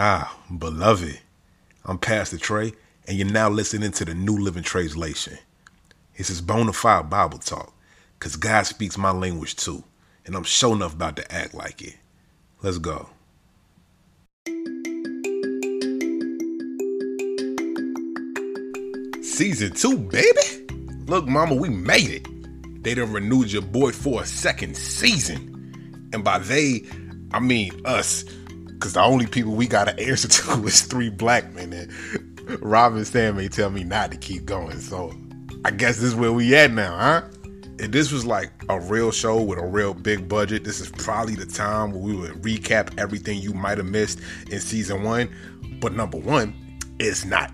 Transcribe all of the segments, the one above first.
Ah, beloved. I'm Pastor Trey, and you're now listening to the New Living Translation. This is bona fide Bible talk, because God speaks my language too, and I'm sure enough about to act like it. Let's go. Season two, baby. Look, mama, we made it. They done renewed your boy for a second season. And by they, I mean us. Cause the only people we gotta answer to is three black men. And Rob and Sam may tell me not to keep going. So I guess this is where we at now, huh? If this was like a real show with a real big budget, this is probably the time where we would recap everything you might have missed in season one. But number one, it's not.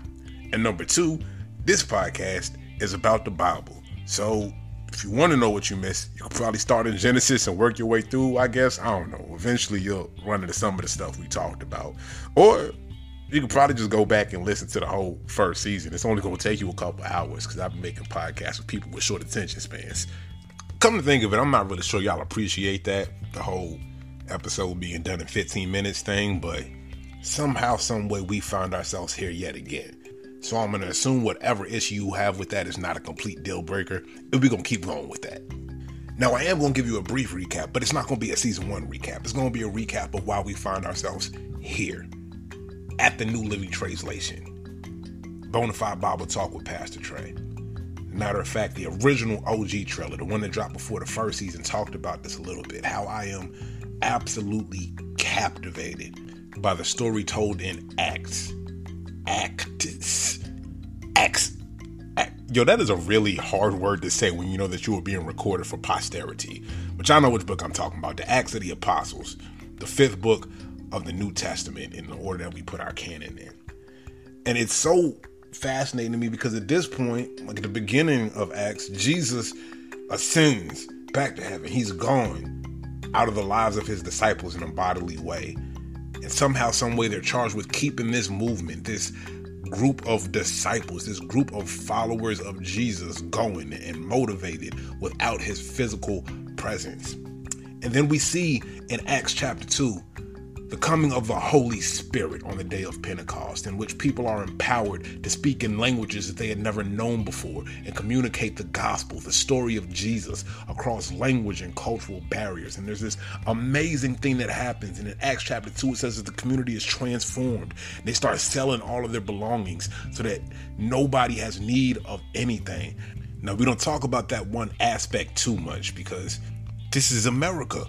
And number two, this podcast is about the Bible. So if you want to know what you missed, you can probably start in Genesis and work your way through, I guess. I don't know. Eventually you'll run into some of the stuff we talked about. Or you can probably just go back and listen to the whole first season. It's only going to take you a couple hours because I've been making podcasts with people with short attention spans. Come to think of it, I'm not really sure y'all appreciate that, the whole episode being done in 15 minutes thing, but somehow, some way, we find ourselves here yet again. So I'm gonna assume whatever issue you have with that is not a complete deal breaker, and we're gonna keep going with that. Now I am gonna give you a brief recap, but it's not gonna be a season one recap. It's gonna be a recap of why we find ourselves here at the New Living Translation. Bonafide Bible Talk with Pastor Trey. Matter of fact, the original OG trailer, the one that dropped before the first season, talked about this a little bit. How I am absolutely captivated by the story told in Acts. Acts. Acts. Eh, yo, that is a really hard word to say when you know that you are being recorded for posterity. But y'all know which book I'm talking about. The Acts of the Apostles, the fifth book of the New Testament in the order that we put our canon in. And it's so fascinating to me because at this point, like at the beginning of Acts, Jesus ascends back to heaven. He's gone out of the lives of his disciples in a bodily way. Somehow, some way, they're charged with keeping this movement, this group of disciples, this group of followers of Jesus going and motivated without his physical presence. And then we see in Acts chapter 2 the coming of the Holy Spirit on the day of Pentecost, in which people are empowered to speak in languages that they had never known before and communicate the gospel, the story of Jesus across language and cultural barriers. And there's this amazing thing that happens. And in Acts chapter 2, it says that the community is transformed. They start selling all of their belongings so that nobody has need of anything. Now, we don't talk about that one aspect too much because this is America,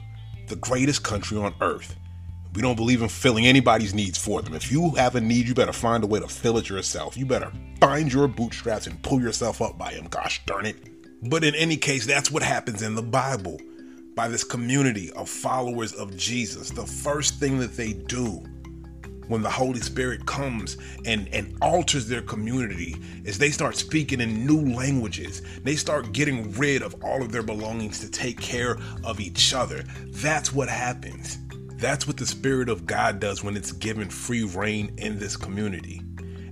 the greatest country on earth. We don't believe in filling anybody's needs for them. If you have a need, you better find a way to fill it yourself. You better find your bootstraps and pull yourself up by them, gosh darn it. But in any case, that's what happens in the Bible. By this community of followers of Jesus, the first thing that they do when the Holy Spirit comes and, and alters their community is they start speaking in new languages. They start getting rid of all of their belongings to take care of each other. That's what happens. That's what the Spirit of God does when it's given free reign in this community.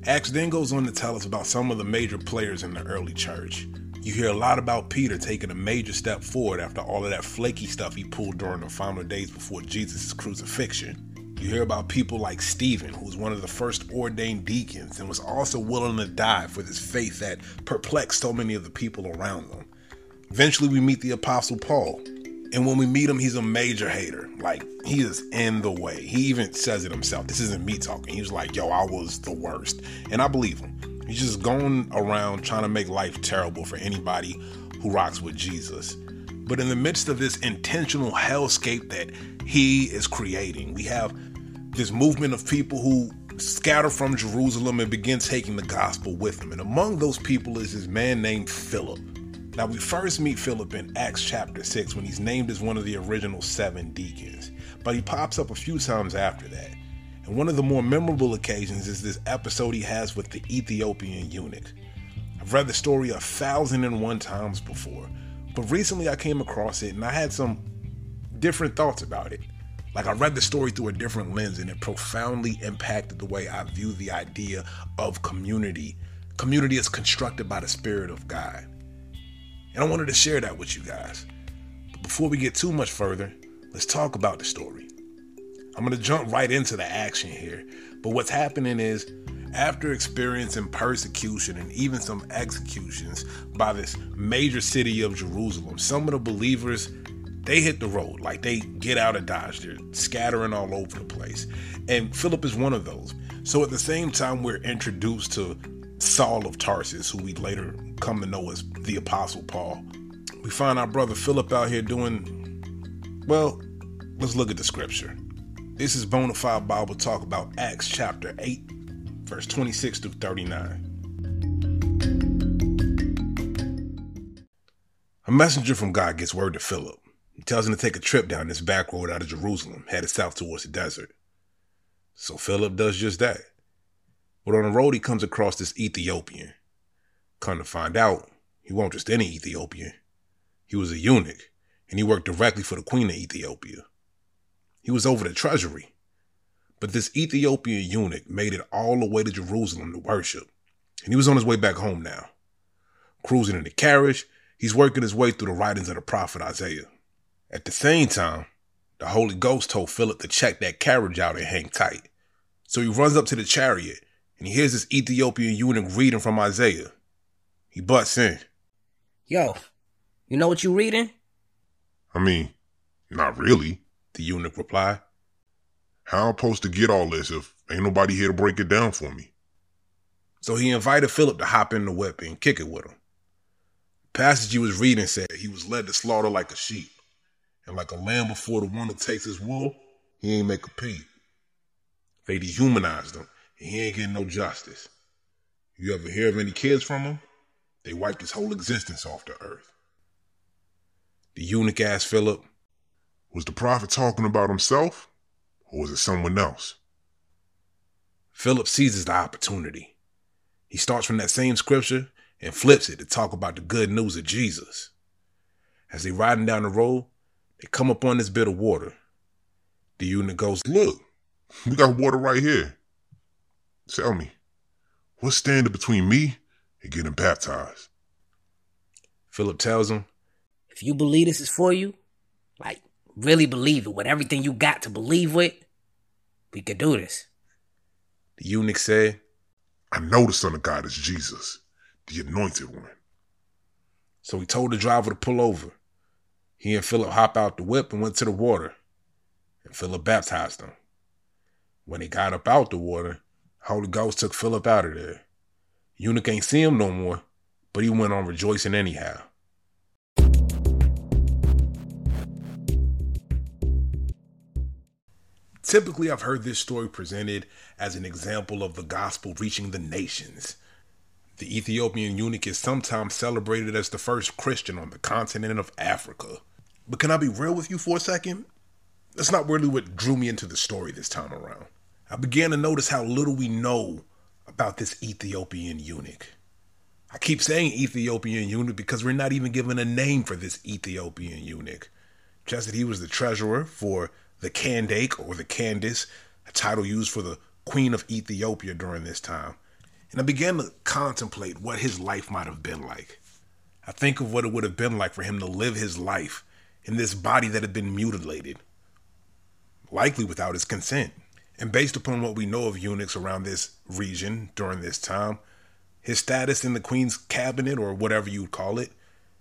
Acts then goes on to tell us about some of the major players in the early church. You hear a lot about Peter taking a major step forward after all of that flaky stuff he pulled during the final days before Jesus' crucifixion. You hear about people like Stephen, who was one of the first ordained deacons and was also willing to die for this faith that perplexed so many of the people around them. Eventually, we meet the Apostle Paul, and when we meet him, he's a major hater. Like, he is in the way. He even says it himself. This isn't me talking. He was like, yo, I was the worst. And I believe him. He's just going around trying to make life terrible for anybody who rocks with Jesus. But in the midst of this intentional hellscape that he is creating, we have this movement of people who scatter from Jerusalem and begin taking the gospel with them. And among those people is this man named Philip. Now, we first meet Philip in Acts chapter 6 when he's named as one of the original seven deacons, but he pops up a few times after that. And one of the more memorable occasions is this episode he has with the Ethiopian eunuch. I've read the story a thousand and one times before, but recently I came across it and I had some different thoughts about it. Like I read the story through a different lens and it profoundly impacted the way I view the idea of community. Community is constructed by the Spirit of God. And I wanted to share that with you guys. But before we get too much further, let's talk about the story. I'm going to jump right into the action here. But what's happening is, after experiencing persecution and even some executions by this major city of Jerusalem, some of the believers they hit the road like they get out of dodge they're scattering all over the place and philip is one of those so at the same time we're introduced to saul of tarsus who we later come to know as the apostle paul we find our brother philip out here doing well let's look at the scripture this is bona fide Bible Talk about Acts chapter 8, verse 26 through 39. A messenger from God gets word to Philip. He tells him to take a trip down this back road out of Jerusalem, headed south towards the desert. So Philip does just that. But on the road, he comes across this Ethiopian. Come to find out, he wasn't just any Ethiopian. He was a eunuch, and he worked directly for the Queen of Ethiopia. He was over the treasury. But this Ethiopian eunuch made it all the way to Jerusalem to worship. And he was on his way back home now. Cruising in the carriage, he's working his way through the writings of the prophet Isaiah. At the same time, the Holy Ghost told Philip to check that carriage out and hang tight. So he runs up to the chariot and he hears this Ethiopian eunuch reading from Isaiah. He butts in. Yo, you know what you reading? I mean, not really the eunuch replied. How am I'm supposed to get all this if ain't nobody here to break it down for me? So he invited Philip to hop in the whip and kick it with him. The passage he was reading said he was led to slaughter like a sheep, and like a lamb before the one that takes his wool, he ain't make a peep. They dehumanized him, he ain't getting no justice. You ever hear of any kids from him? They wiped his whole existence off the earth. The eunuch asked Philip, was the prophet talking about himself, or was it someone else? Philip seizes the opportunity. He starts from that same scripture and flips it to talk about the good news of Jesus. As they riding down the road, they come upon this bit of water. The eunuch goes, Look, we got water right here. Tell me, what's standing between me and getting baptized? Philip tells him, If you believe this is for you, like really believe it with everything you got to believe with, we could do this. The eunuch said, I know the Son of God is Jesus, the anointed one. So he told the driver to pull over. He and Philip hop out the whip and went to the water. And Philip baptized them. When he got up out the water, Holy Ghost took Philip out of there. Eunuch ain't see him no more, but he went on rejoicing anyhow. Typically, I've heard this story presented as an example of the gospel reaching the nations. The Ethiopian eunuch is sometimes celebrated as the first Christian on the continent of Africa. But can I be real with you for a second? That's not really what drew me into the story this time around. I began to notice how little we know about this Ethiopian eunuch. I keep saying Ethiopian eunuch because we're not even given a name for this Ethiopian eunuch. Just that he was the treasurer for the Candake or the Candace, a title used for the Queen of Ethiopia during this time. And I began to contemplate what his life might have been like. I think of what it would have been like for him to live his life in this body that had been mutilated, likely without his consent. And based upon what we know of eunuchs around this region during this time, his status in the queen's cabinet, or whatever you'd call it,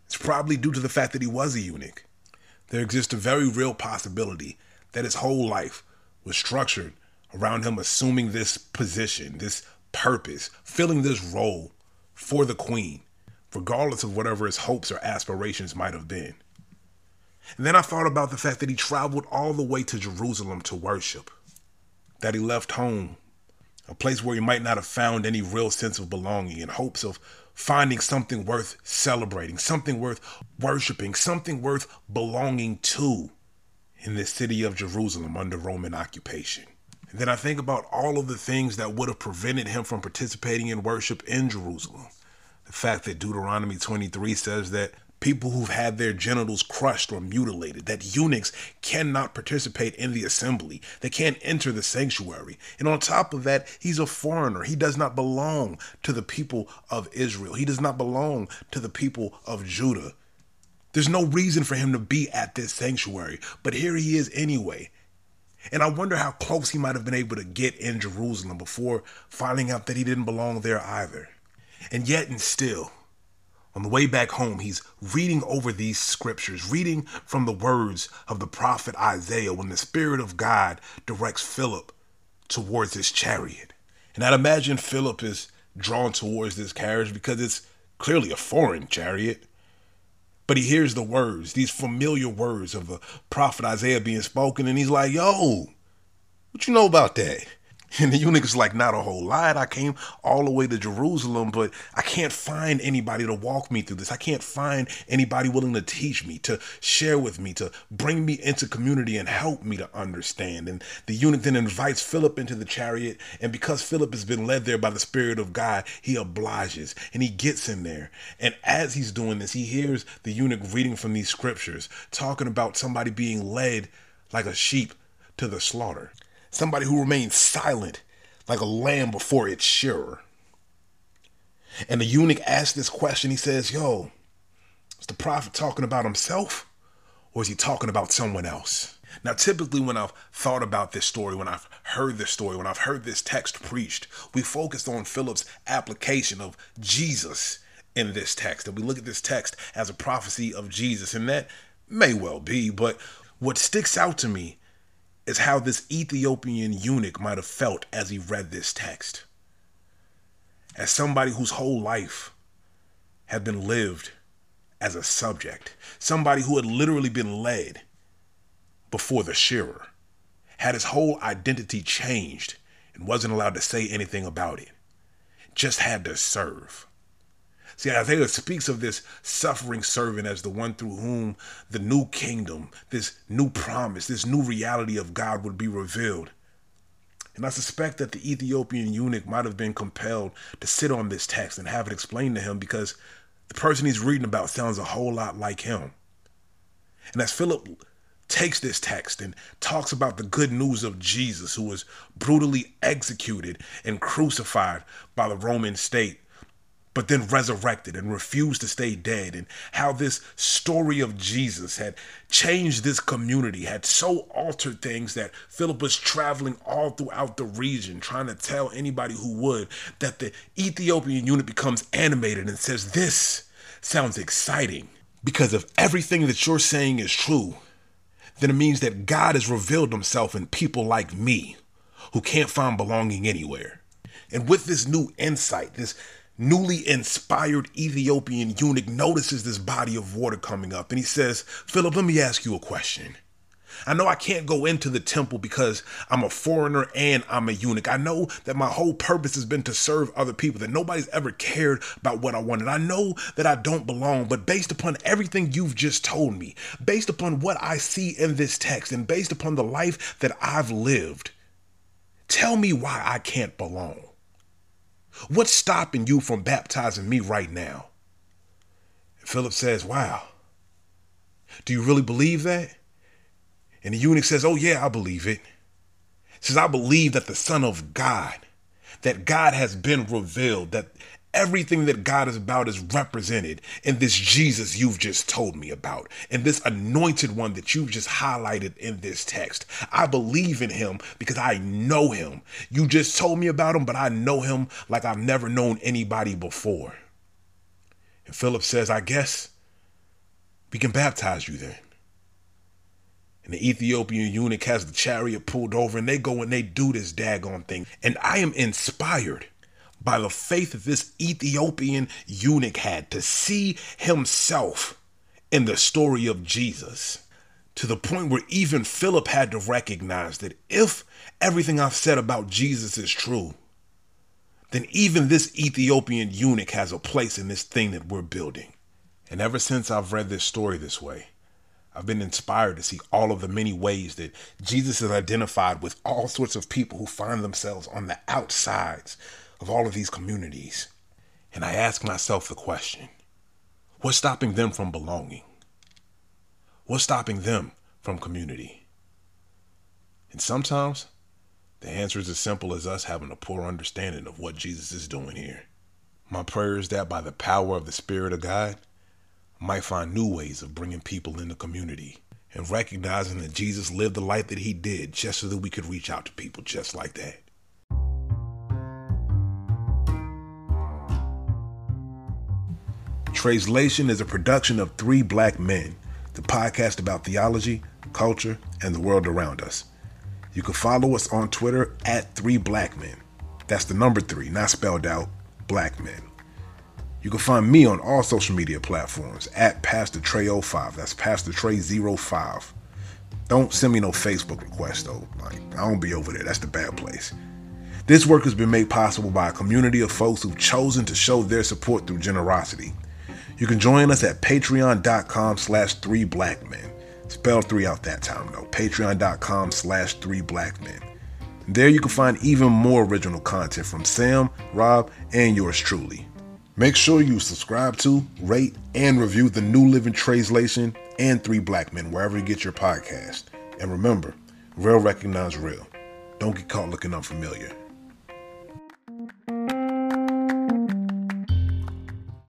is probably due to the fact that he was a eunuch. There exists a very real possibility that his whole life was structured around him assuming this position, this purpose, filling this role for the queen, regardless of whatever his hopes or aspirations might have been. And then I thought about the fact that he traveled all the way to Jerusalem to worship, that he left home, a place where he might not have found any real sense of belonging, in hopes of finding something worth celebrating, something worth worshiping, something worth belonging to in the city of Jerusalem under Roman occupation. And then I think about all of the things that would have prevented him from participating in worship in Jerusalem. The fact that Deuteronomy 23 says that people who've had their genitals crushed or mutilated, that eunuchs cannot participate in the assembly, they can't enter the sanctuary. And on top of that, he's a foreigner. He does not belong to the people of Israel, he does not belong to the people of Judah. There's no reason for him to be at this sanctuary, but here he is anyway. And I wonder how close he might have been able to get in Jerusalem before finding out that he didn't belong there either. And yet, and still, on the way back home, he's reading over these scriptures, reading from the words of the prophet Isaiah when the Spirit of God directs Philip towards his chariot. And I'd imagine Philip is drawn towards this carriage because it's clearly a foreign chariot. But he hears the words, these familiar words of the prophet Isaiah being spoken, and he's like, yo, what you know about that? And the eunuch is like, not a whole lot. I came all the way to Jerusalem, but I can't find anybody to walk me through this. I can't find anybody willing to teach me, to share with me, to bring me into community and help me to understand. And the eunuch then invites Philip into the chariot. And because Philip has been led there by the Spirit of God, he obliges and he gets in there. And as he's doing this, he hears the eunuch reading from these scriptures, talking about somebody being led like a sheep to the slaughter somebody who remains silent like a lamb before its shearer. And the eunuch asks this question. He says, Yo, is the prophet talking about himself or is he talking about someone else? Now, typically, when I've thought about this story, when I've heard this story, when I've heard this text preached, we focused on Philip's application of Jesus in this text. And we look at this text as a prophecy of Jesus. And that may well be, but what sticks out to me is how this Ethiopian eunuch might have felt as he read this text. As somebody whose whole life had been lived as a subject, somebody who had literally been led before the shearer, had his whole identity changed and wasn't allowed to say anything about it, just had to serve. See, Isaiah speaks of this suffering servant as the one through whom the new kingdom, this new promise, this new reality of God would be revealed. And I suspect that the Ethiopian eunuch might have been compelled to sit on this text and have it explained to him because the person he's reading about sounds a whole lot like him. And as Philip takes this text and talks about the good news of Jesus, who was brutally executed and crucified by the Roman state, but then resurrected and refused to stay dead, and how this story of Jesus had changed this community, had so altered things that Philip was traveling all throughout the region, trying to tell anybody who would that the Ethiopian eunuch becomes animated and says, This sounds exciting. Because if everything that you're saying is true, then it means that God has revealed himself in people like me who can't find belonging anywhere. And with this new insight, this newly inspired Ethiopian eunuch notices this body of water coming up and he says, Philip, let me ask you a question. I know I can't go into the temple because I'm a foreigner and I'm a eunuch. I know that my whole purpose has been to serve other people, that nobody's ever cared about what I wanted. I know that I don't belong, but based upon everything you've just told me, based upon what I see in this text, and based upon the life that I've lived, tell me why I can't belong. What's stopping you from baptizing me right now? And Philip says, Wow. Do you really believe that? And the eunuch says, Oh, yeah, I believe it. He says, I believe that the Son of God, that God has been revealed, that Everything that God is about is represented in this Jesus you've just told me about, in this anointed one that you've just highlighted in this text. I believe in him because I know him. You just told me about him, but I know him like I've never known anybody before. And Philip says, I guess we can baptize you then. And the Ethiopian eunuch has the chariot pulled over and they go and they do this daggone thing. And I am inspired by the faith this Ethiopian eunuch had to see himself in the story of Jesus to the point where even Philip had to recognize that if everything I've said about Jesus is true, then even this Ethiopian eunuch has a place in this thing that we're building. And ever since I've read this story this way, I've been inspired to see all of the many ways that Jesus is identified with all sorts of people who find themselves on the outsides of all of these communities. And I ask myself the question what's stopping them from belonging? What's stopping them from community? And sometimes the answer is as simple as us having a poor understanding of what Jesus is doing here. My prayer is that by the power of the Spirit of God, I might find new ways of bringing people into community and recognizing that Jesus lived the life that he did just so that we could reach out to people just like that. Translation is a production of Three Black Men, the podcast about theology, culture, and the world around us. You can follow us on Twitter at Three Black Men. That's the number three, not spelled out, Black Men. You can find me on all social media platforms at Pastor Trey05. That's Pastor Trey05. Don't send me no Facebook request though. Like I don't be over there. That's the bad place. This work has been made possible by a community of folks who've chosen to show their support through generosity. You can join us at patreon.com slash three black men. Spell three out that time though. Patreon.com slash three black men. There you can find even more original content from Sam, Rob, and yours truly. Make sure you subscribe to, rate, and review the New Living Translation and Three Black Men wherever you get your podcast. And remember, real recognize real. Don't get caught looking unfamiliar.